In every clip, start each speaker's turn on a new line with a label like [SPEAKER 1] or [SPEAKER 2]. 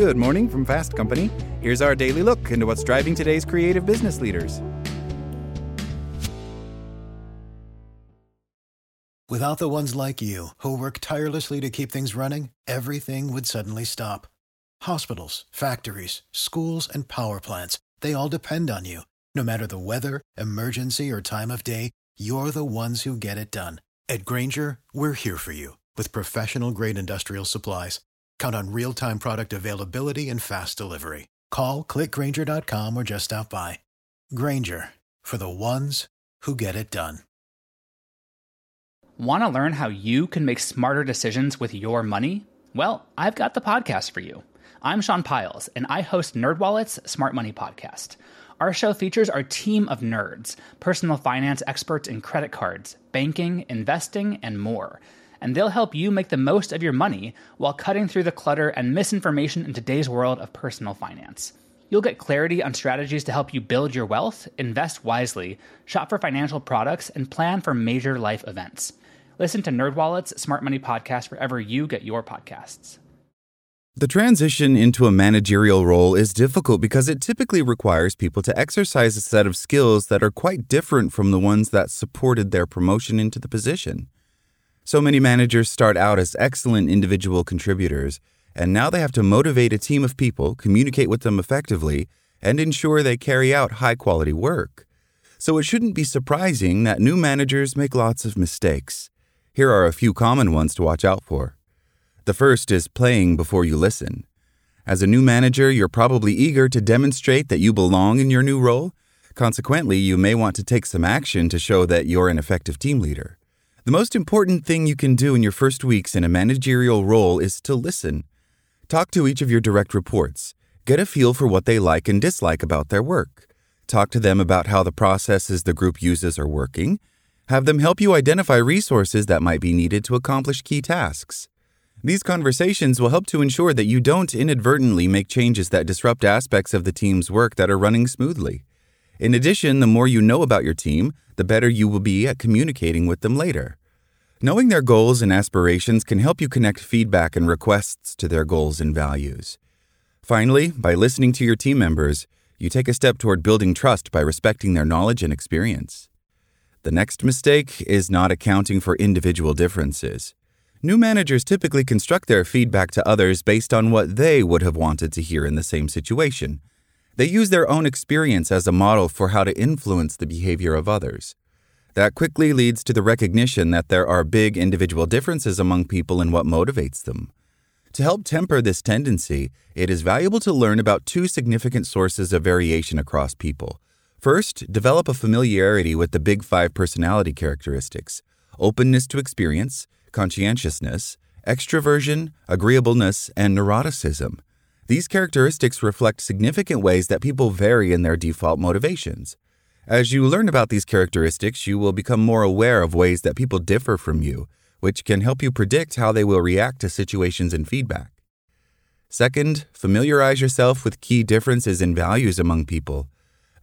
[SPEAKER 1] Good morning from Fast Company. Here's our daily look into what's driving today's creative business leaders.
[SPEAKER 2] Without the ones like you, who work tirelessly to keep things running, everything would suddenly stop. Hospitals, factories, schools, and power plants, they all depend on you. No matter the weather, emergency, or time of day, you're the ones who get it done. At Grainger, we're here for you with professional grade industrial supplies. Count on real time product availability and fast delivery. Call clickgrainger.com or just stop by. Grainger for the ones who get it done.
[SPEAKER 3] Want to learn how you can make smarter decisions with your money? Well, I've got the podcast for you. I'm Sean Pyles, and I host NerdWallet's Smart Money Podcast. Our show features our team of nerds, personal finance experts in credit cards, banking, investing, and more. And they'll help you make the most of your money while cutting through the clutter and misinformation in today's world of personal finance. You'll get clarity on strategies to help you build your wealth, invest wisely, shop for financial products, and plan for major life events. Listen to NerdWallet's Smart Money Podcast wherever you get your podcasts.
[SPEAKER 1] The transition into a managerial role is difficult because it typically requires people to exercise a set of skills that are quite different from the ones that supported their promotion into the position. So many managers start out as excellent individual contributors, and now they have to motivate a team of people, communicate with them effectively, and ensure they carry out high quality work. So it shouldn't be surprising that new managers make lots of mistakes. Here are a few common ones to watch out for. The first is playing before you listen. As a new manager, you're probably eager to demonstrate that you belong in your new role. Consequently, you may want to take some action to show that you're an effective team leader. The most important thing you can do in your first weeks in a managerial role is to listen. Talk to each of your direct reports. Get a feel for what they like and dislike about their work. Talk to them about how the processes the group uses are working have them help you identify resources that might be needed to accomplish key tasks. These conversations will help to ensure that you don't inadvertently make changes that disrupt aspects of the team's work that are running smoothly. In addition, the more you know about your team, the better you will be at communicating with them later. Knowing their goals and aspirations can help you connect feedback and requests to their goals and values. Finally, by listening to your team members, you take a step toward building trust by respecting their knowledge and experience. The next mistake is not accounting for individual differences. New managers typically construct their feedback to others based on what they would have wanted to hear in the same situation. They use their own experience as a model for how to influence the behavior of others. That quickly leads to the recognition that there are big individual differences among people in what motivates them. To help temper this tendency, it is valuable to learn about two significant sources of variation across people First, develop a familiarity with the Big Five personality characteristics openness to experience, conscientiousness, extroversion, agreeableness, and neuroticism. These characteristics reflect significant ways that people vary in their default motivations. As you learn about these characteristics, you will become more aware of ways that people differ from you, which can help you predict how they will react to situations and feedback. Second, familiarize yourself with key differences in values among people.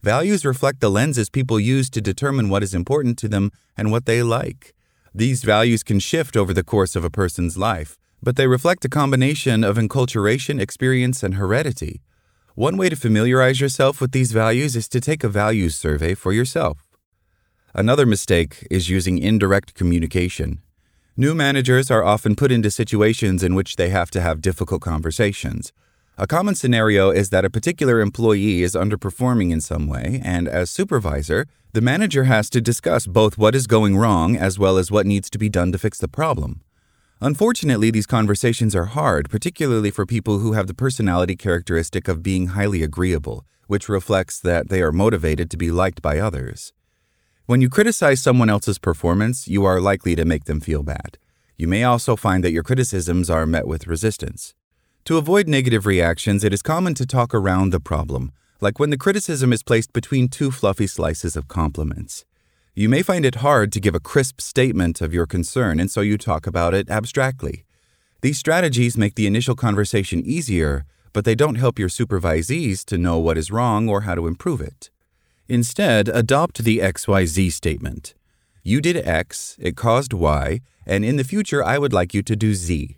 [SPEAKER 1] Values reflect the lenses people use to determine what is important to them and what they like. These values can shift over the course of a person's life, but they reflect a combination of enculturation, experience, and heredity. One way to familiarize yourself with these values is to take a values survey for yourself. Another mistake is using indirect communication. New managers are often put into situations in which they have to have difficult conversations. A common scenario is that a particular employee is underperforming in some way, and as supervisor, the manager has to discuss both what is going wrong as well as what needs to be done to fix the problem. Unfortunately, these conversations are hard, particularly for people who have the personality characteristic of being highly agreeable, which reflects that they are motivated to be liked by others. When you criticize someone else's performance, you are likely to make them feel bad. You may also find that your criticisms are met with resistance. To avoid negative reactions, it is common to talk around the problem, like when the criticism is placed between two fluffy slices of compliments. You may find it hard to give a crisp statement of your concern, and so you talk about it abstractly. These strategies make the initial conversation easier, but they don't help your supervisees to know what is wrong or how to improve it. Instead, adopt the XYZ statement. You did X, it caused Y, and in the future I would like you to do Z.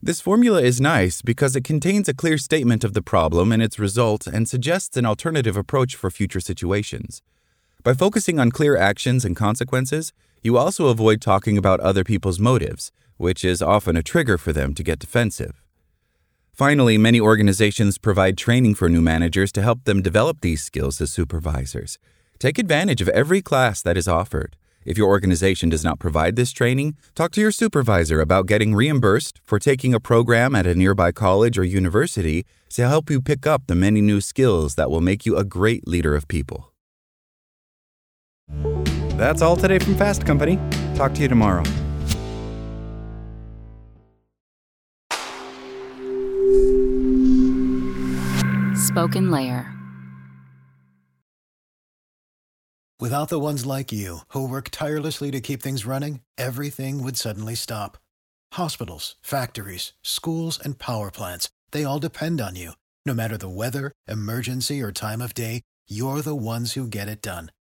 [SPEAKER 1] This formula is nice because it contains a clear statement of the problem and its result and suggests an alternative approach for future situations. By focusing on clear actions and consequences, you also avoid talking about other people's motives, which is often a trigger for them to get defensive. Finally, many organizations provide training for new managers to help them develop these skills as supervisors. Take advantage of every class that is offered. If your organization does not provide this training, talk to your supervisor about getting reimbursed for taking a program at a nearby college or university to help you pick up the many new skills that will make you a great leader of people.
[SPEAKER 4] That's all today from Fast Company. Talk to you tomorrow.
[SPEAKER 5] Spoken Layer.
[SPEAKER 2] Without the ones like you, who work tirelessly to keep things running, everything would suddenly stop. Hospitals, factories, schools, and power plants, they all depend on you. No matter the weather, emergency, or time of day, you're the ones who get it done.